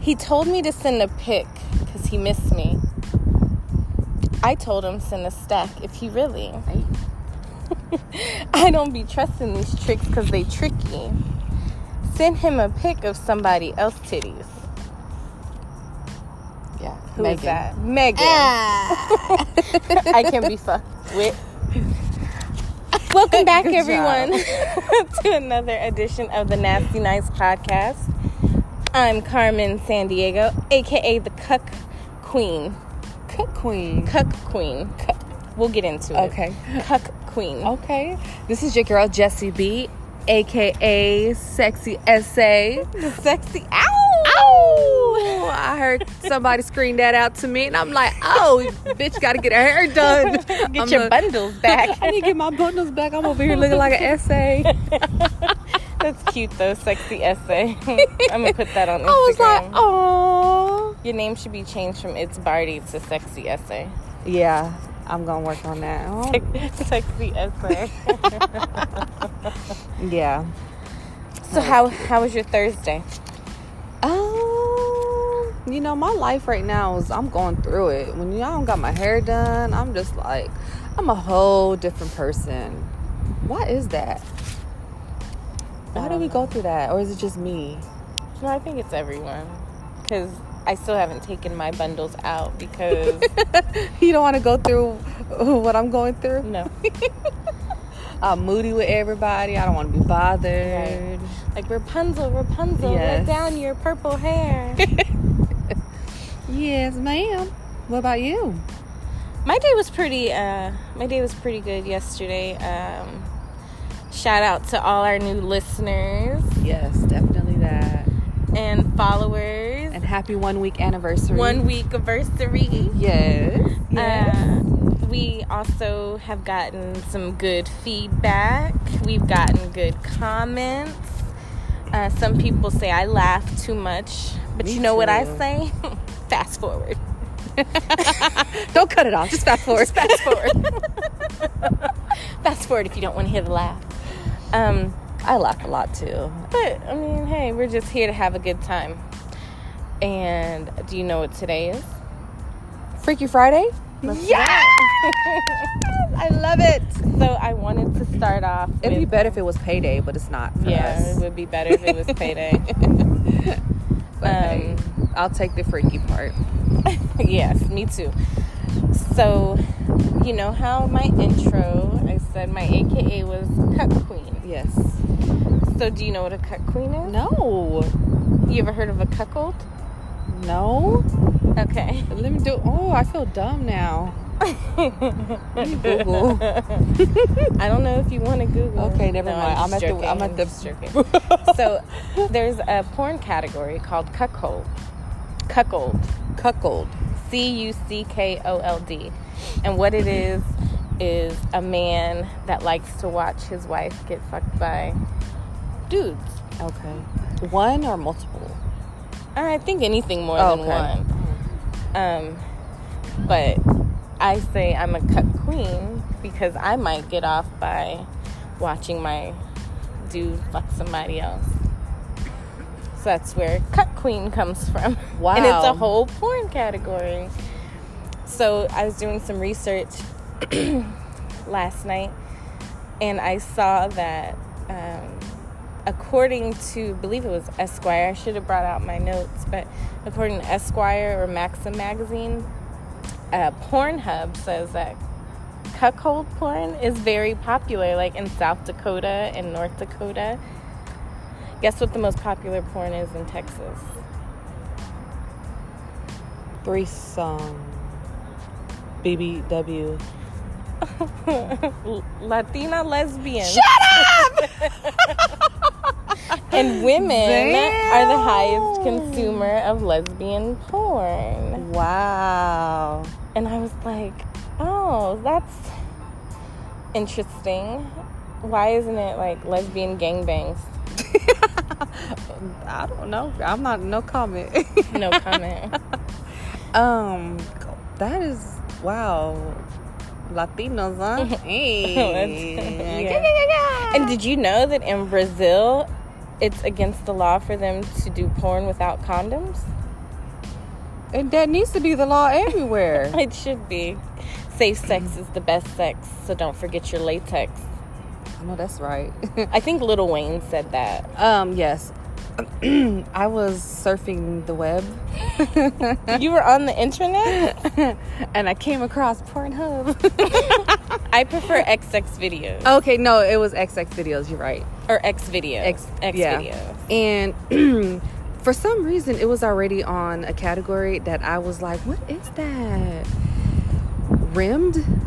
He told me to send a pic because he missed me. I told him send a stack if he really. I don't be trusting these tricks because they tricky. Send him a pic of somebody else titties. Yeah. Who is Megan. that? Megan. Ah. I can be fucked with. Welcome back, Good everyone, to another edition of the Nasty Nice podcast. I'm Carmen San Diego, aka the Cuck Queen. Cook queen. Cuck Queen. Cuck. We'll get into it. Okay. Cuck Queen. Okay. This is your girl Jessie B, aka Sexy SA. Sexy. Ow! Ow! I heard somebody scream that out to me, and I'm like, oh, bitch, gotta get her hair done. Get I'm your a- bundles back. I need to get my bundles back. I'm over here looking like an SA. That's cute though, sexy essay. I'm gonna put that on Instagram. I was like, oh. Your name should be changed from It's Barty to Sexy Essay. Yeah, I'm gonna work on that. Oh, Sexy Essay. yeah. so how how was your Thursday? Um, you know, my life right now is I'm going through it. When y'all don't got my hair done, I'm just like I'm a whole different person. What is that? Why do we go through that, or is it just me? No, I think it's everyone. Because I still haven't taken my bundles out because you don't want to go through what I'm going through. no. I'm moody with everybody. I don't want to be bothered. Like Rapunzel, Rapunzel, Yes. let down your purple hair. Yes, ma'am. What about you? my day was pretty uh my day was pretty good yesterday. Um shout out to all our new listeners Yes, definitely that. and followers. And happy one week anniversary. One week anniversary. Yes. Yes. Uh, we also have gotten some good feedback. We've gotten good comments. Uh, some people say I laugh too much, but Me you know what I say? Fast forward. don't cut it off. Just fast forward. Fast forward. Fast forward if you don't want to hear the laugh. Um, I laugh a lot too. but I mean, hey, we're just here to have a good time. And do you know what today is? Freaky Friday? Let's Yes! I love it. So I wanted to start off. It'd be better if it was payday, but it's not Yeah, us. it would be better if it was payday. But hey, I'll take the freaky part. yes, me too. So, you know how my intro, I said my AKA was Cuck. So, do you know what a Cuck Queen is? No. You ever heard of a cuckold? No. Okay. Let me do. Oh, I feel dumb now. Let me Google. I don't know if you want to Google. Okay, never No, mind. I'm just at the- I'm at the- joking. so, there's a porn category called cuckold. Cuckold. Cuckold. C U C K O L D. And what it is is a man that likes to watch his wife get fucked by dudes. Okay. One or multiple? I think anything more Oh, than okay. one. Um, but I say I'm a cuck queen because I might get off by watching my dude fuck somebody else. So that's where cuck queen comes from. Wow. And it's a whole porn category. So I was doing some research last night and I saw that um, according to, I believe it was Esquire, I should have brought out my notes, but according to Esquire or Maxim magazine, uh, Pornhub says that cuckold porn is very popular, like in South Dakota and North Dakota. Guess what the most popular porn is in Texas? Threesome. BBW. Latina lesbian. Shut up! and women are the highest consumer of lesbian porn. wow. And I was like, oh, that's interesting. Why isn't it like lesbian gangbangs? I don't know. I'm not. No comment. No comment. um, that is wow. Latinos, huh? hey. Yeah. and did you know that in Brazil, it's against the law for them to do porn without condoms? And that needs to be the law everywhere. It should be. Safe sex is the best sex, so don't forget your latex. I know that's right. I think Lil Wayne said that. um, yes. I was surfing the web You were on the internet? and I came across Pornhub. I prefer XX videos okay, no, it was XX videos. You're right. or X videos. X- X yeah. videos. And for some reason, it was already on a category that I was like, what is that? Rimmed?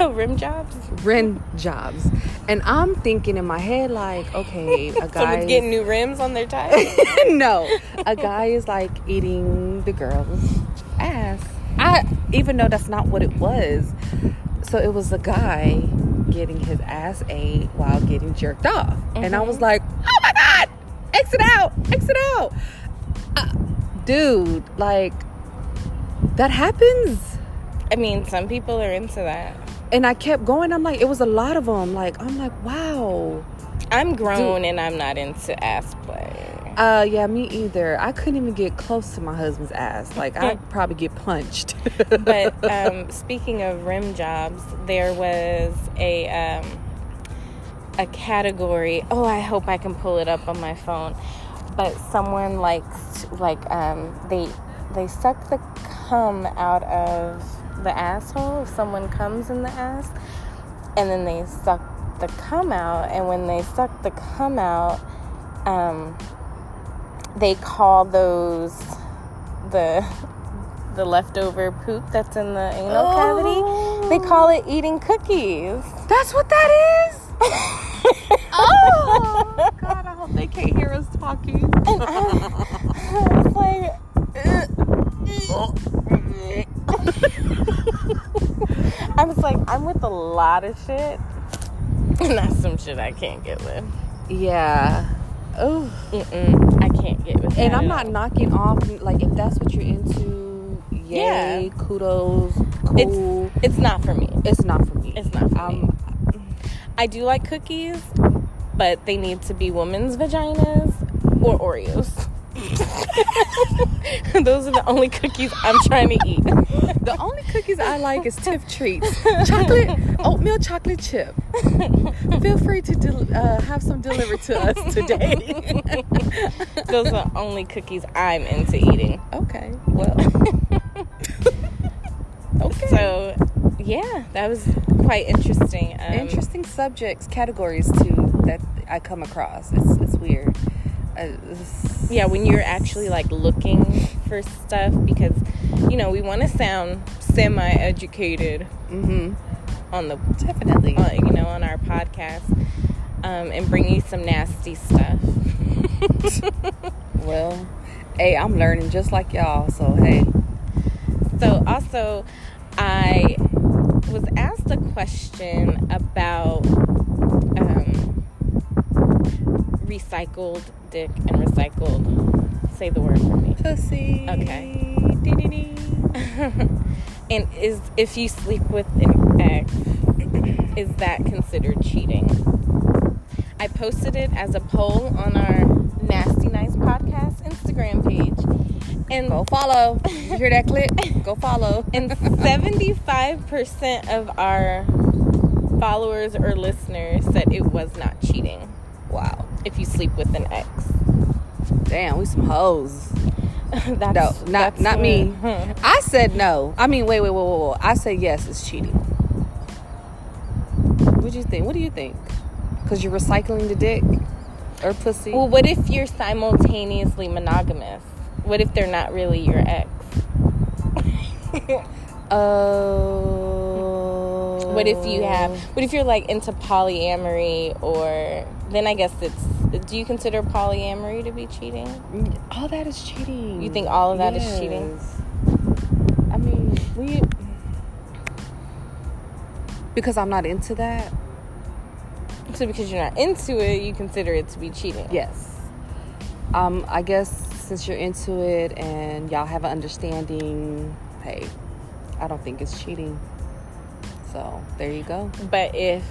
Oh, rim jobs? Rim jobs. And I'm thinking in my head, like, okay, a guy. Someone's getting new rims on their tires? no, a guy is like eating the girl's ass. I even though that's not what it was. So it was a guy getting his ass ate while getting jerked off, and I was like, "Oh my god, exit out, exit out, uh, dude!" Like that happens. I mean, some people are into that. And I kept going. I'm like, it was a lot of them. Like I'm like, wow. I'm grown and I'm not into ass. Uh, yeah, me either. I couldn't even get close to my husband's ass. Like I'd probably get punched. But um, speaking of rim jobs, there was a um, a category. Oh, I hope I can pull it up on my phone. But someone likes like um, they they suck the cum out of the asshole if someone comes in the ass, and then they suck the cum out. And when they suck the cum out, um, they call those the the leftover poop that's in the anal cavity. They oh. call it eating cookies. That's what that is. oh God! I hope they can't hear us talking. And I, was like, uh. I was like, I'm with a lot of shit, and that's some shit I can't get with. Yeah. Oh. Mm-mm, can't get with. And I'm not knocking off like if that's what you're into. Yay! Yeah. Kudos. Cool. It's it's not for me. It's, not for me. It's not for um, I do like cookies, but they need to be women's vaginas or Oreos. Those are the only cookies I'm trying to eat. The only cookies I like is Tiff treats, chocolate oatmeal chocolate chip. Feel free to del- uh, have some delivered to us today. Those are the only cookies I'm into eating. okay. Well. okay. So, yeah, that was quite interesting. Um, interesting subjects categories too that I come across. It's it's weird. Yeah, when you're actually like looking for stuff because, you know, we want to sound semi-educated Mhm. on the Definitely. uh, you know, on our podcast um, and bring you some nasty stuff. Well, hey, I'm learning just like y'all. So hey, so, also, I was asked a question about um, recycled dick and recycled. Say the word for me. pussy. Okay. Dee-dee-dee. and is if you sleep with an ex, is that considered cheating? I posted it as a poll on our Nasty Nice podcast Instagram page, and Go follow. You hear that clip? Go follow. and 75% of our followers or listeners said it was not cheating wow. If you sleep with an ex. Damn, we some hoes. that's, No, not not me. I said no. I mean, wait, wait, wait, wait, wait. I said yes. It's cheating. What do you think? What do you think? Because you're recycling the dick or pussy. Well, what if you're simultaneously monogamous? What if they're not really your ex? Oh. What if you have? What if you're like into polyamory, or then I guess it's. Do you consider polyamory to be cheating? All that is cheating. You think all of that is cheating? I mean, we. Because I'm not into that. So because you're not into it, you consider it to be cheating. Yes. Um, I guess since you're into it and y'all have an understanding, hey, I don't think it's cheating. So there you go. But if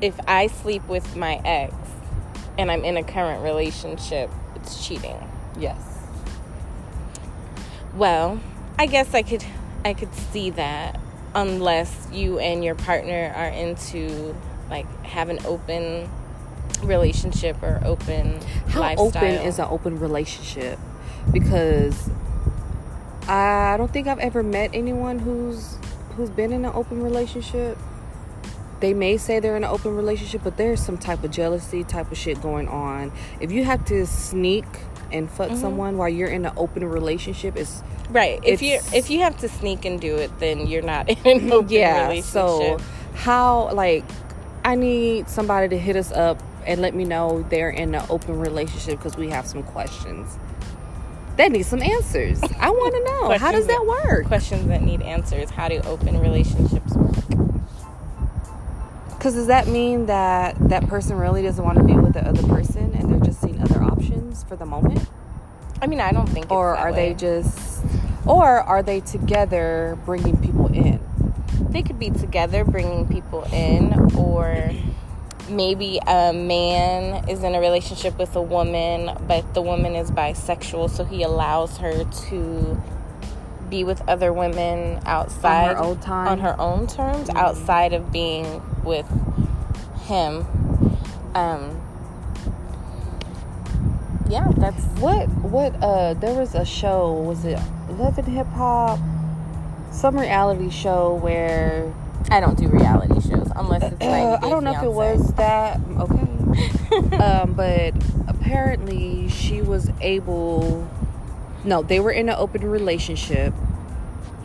if I sleep with my ex and I'm in a current relationship, it's cheating. Yes. Well, I guess I could I could see that unless you and your partner are into like have an open relationship or open How lifestyle. open is an open relationship? Because I don't think I've ever met anyone who's who's been in an open relationship. They may say they're in an open relationship, but there's some type of jealousy type of shit going on. If you have to sneak and fuck Mm-hmm. someone while you're in an open relationship, it's right. If you if you have to sneak and do it, then you're not in an open yeah. relationship. So how like I need somebody to hit us up and let me know they're in an open relationship because we have some questions. They need some answers. I want to know how does that work? questions that need answers. How do open relationships work? Because does that mean that that person really doesn't want to be with the other person and they're just seeing other options for the moment, I mean, I don't think. It's or that are way. they just, or are they together bringing people in? they could be together bringing people in or maybe a man is in a relationship with a woman but the woman is bisexual so he allows her to be with other women outside own time? on her own terms outside of being with him um yeah that's What what uh there was a show, was it Love and Hip Hop? Some reality show where i don't do reality shows unless it's 90 uh, I don't know if it was that okay. um, but apparently she was able no, they were in an open relationship.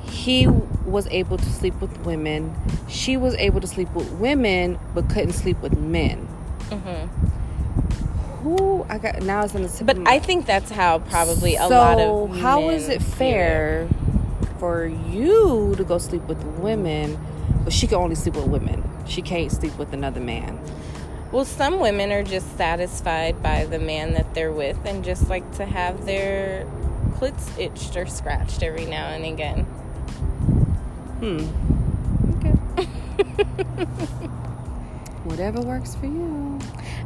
He was able to sleep with women. She was able to sleep with women but couldn't sleep with men. Mhm. Who I got now it's in the But I think that's how probably a so lot of how men is it fair for you to go sleep with women but she can only sleep with women she can't sleep with another man Well, some women are just satisfied by the man that they're with and just like to have their clits itched or scratched every now and again. hmm okay whatever works for you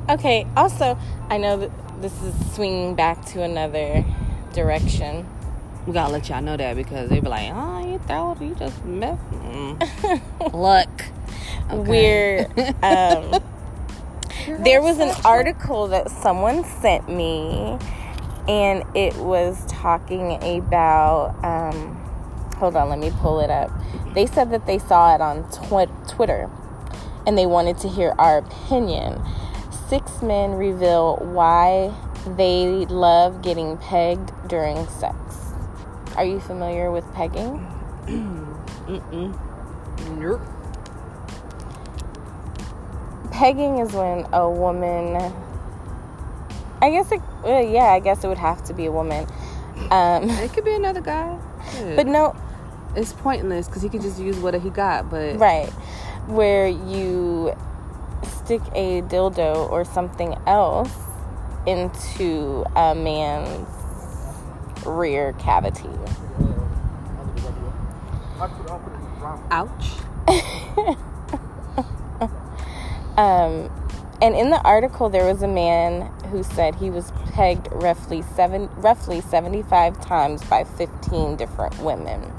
Okay, also, I know that this is swinging back to another direction. we gotta let y'all know that because they be like oh you throw you just mess mm. luck We're, um, there was an article that someone sent me and it was talking about um, hold on let me pull it up. They said that they saw it on twi- twitter and they wanted to hear our opinion. Six men reveal why they love getting pegged during sex. Are you familiar with pegging? Mm-mm. Nope. Pegging is when a woman i guess it uh, yeah i guess it would have to be a woman. Um, it could be another guy. but no. It's pointless because he could just use what he got but right. Where you stick a dildo or something else into a man's rear cavity. Ouch Um, and in the article, there was a man who said he was pegged roughly seven, roughly seventy-five times by fifteen different women.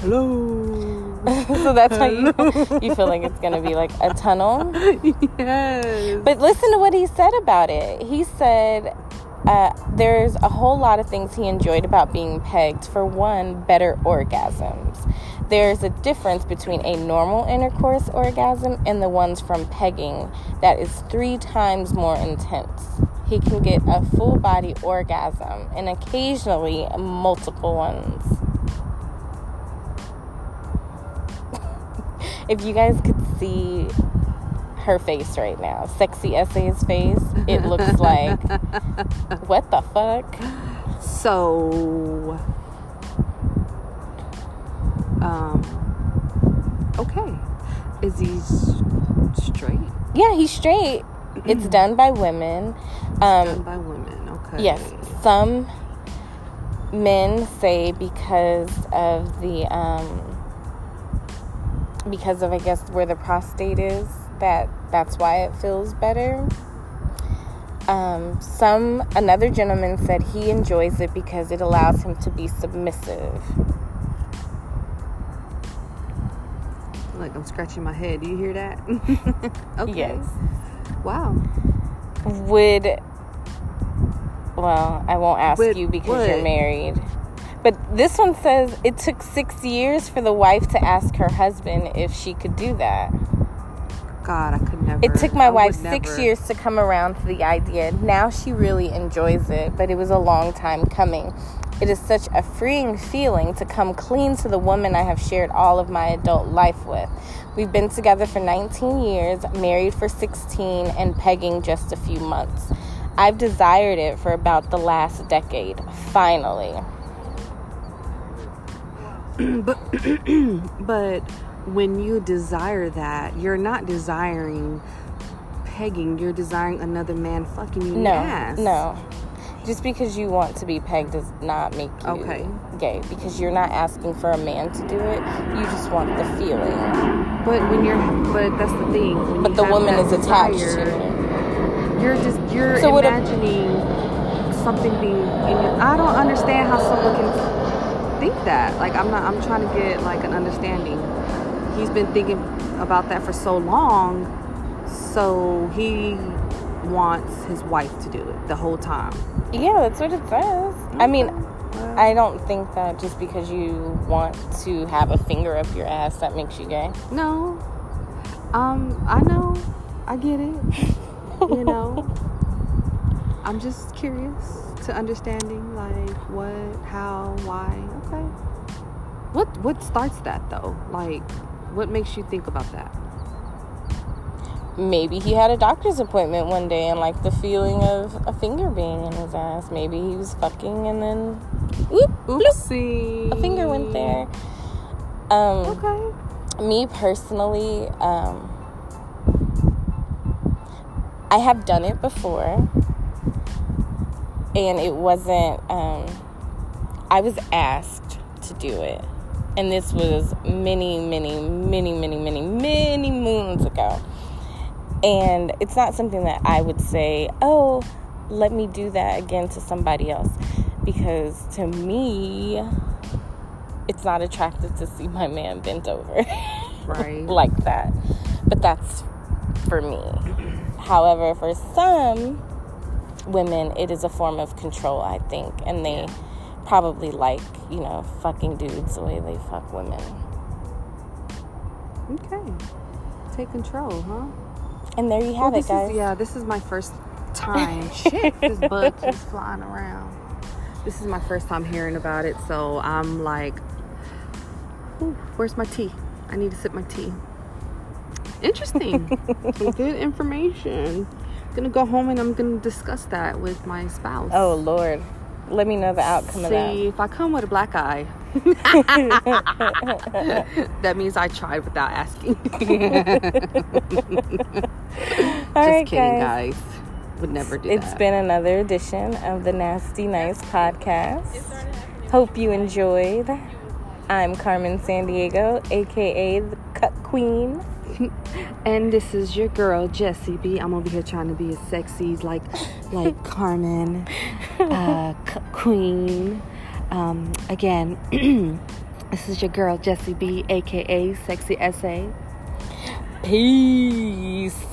hello so that's why you you feel like it's gonna be like a tunnel. yes But listen to what he said about it. He said uh, there's a whole lot of things he enjoyed about being pegged. For one, better orgasms. There's a difference between a normal intercourse orgasm and the ones from pegging that is three times more intense. He can get a full body orgasm and occasionally multiple ones. if you guys could see her face right now, sexy essay's face, it looks like what the fuck? so um okay is he straight Yeah, he's straight. It's done by women. done Um, by women okay yes, some men say because of the um, because of I guess where the prostate is that that's why it feels better. Um, some another gentleman said he enjoys it because it allows him to be submissive. I'm scratching my head. Do you hear that? okay. Yes. Wow. Would well, I won't ask Would you because you're married. But this one says it took six years for the wife to ask her husband if she could do that. God, I could never. It took my I wife six never. years to come around to the idea. Now she really enjoys it, but it was a long time coming. It is such a freeing feeling to come clean to the woman I have shared all of my adult life with. We've been together for 19 years, married for 16, and pegging just a few months. I've desired it for about the last decade. Finally. but but when you desire that, you're not desiring pegging. You're desiring another man fucking you in No, ass. no. Just because you want to be pegged does not make you Okay. gay. Because you're not asking for a man to do it. You just want the feeling. But when you're, but that's the thing. when But the woman is attached desire, to it. You're just you're So imagining something being in you. I don't understand how someone can think that. Like I'm not. I'm trying to get like an understanding. He's been thinking about that for so long, so he wants his wife to do it the whole time. Yeah, that's what it says. I mean, Well, I don't think that just because you want to have a finger up your ass that makes you gay. No. Um, I know. I get it. You know. I'm just curious to understanding like what, how, why. Okay. What what starts that though? Like what makes you think about that? Maybe he had a doctor's appointment one day and like the feeling of a finger being in his ass. Maybe he was fucking and then whoop, bloop, a finger went there. Um, Okay. me personally, um, I have done it before, and it wasn't. Um, I was asked to do it, and this was many, many, many, many, many, many moons ago. And it's not something that I would say, "Oh, let me do that again to somebody else," because to me, it's not attractive to see my man bent over Right. like that. But that's for me. However, for some women, it is a form of control, I think, and they probably like, you know, fucking dudes the way they fuck women. Okay. Take control, huh? And there you have Well, it, guys. Is, yeah, this is my first time. Shit, this bug keeps flying around. This is my first time hearing about it, so I'm like, where's my tea? I need to sip my tea. Interesting. Some good information. gonna go home and I'm gonna discuss that with my spouse. Oh Lord, let me know the outcome of that. See, if I come with a black eye, that means I tried without asking. Just right, kidding, guys. guys. Would never do It's that. been another edition of the Nasty Nice podcast. Hope you enjoyed. I'm Carmen San Diego, aka the Cuck Queen. And this is your girl Jessie B. I'm over here trying to be as sexy like like Carmen, uh, c- Queen. Um, again, this is your girl Jessie B, aka Sexy SA. Peace.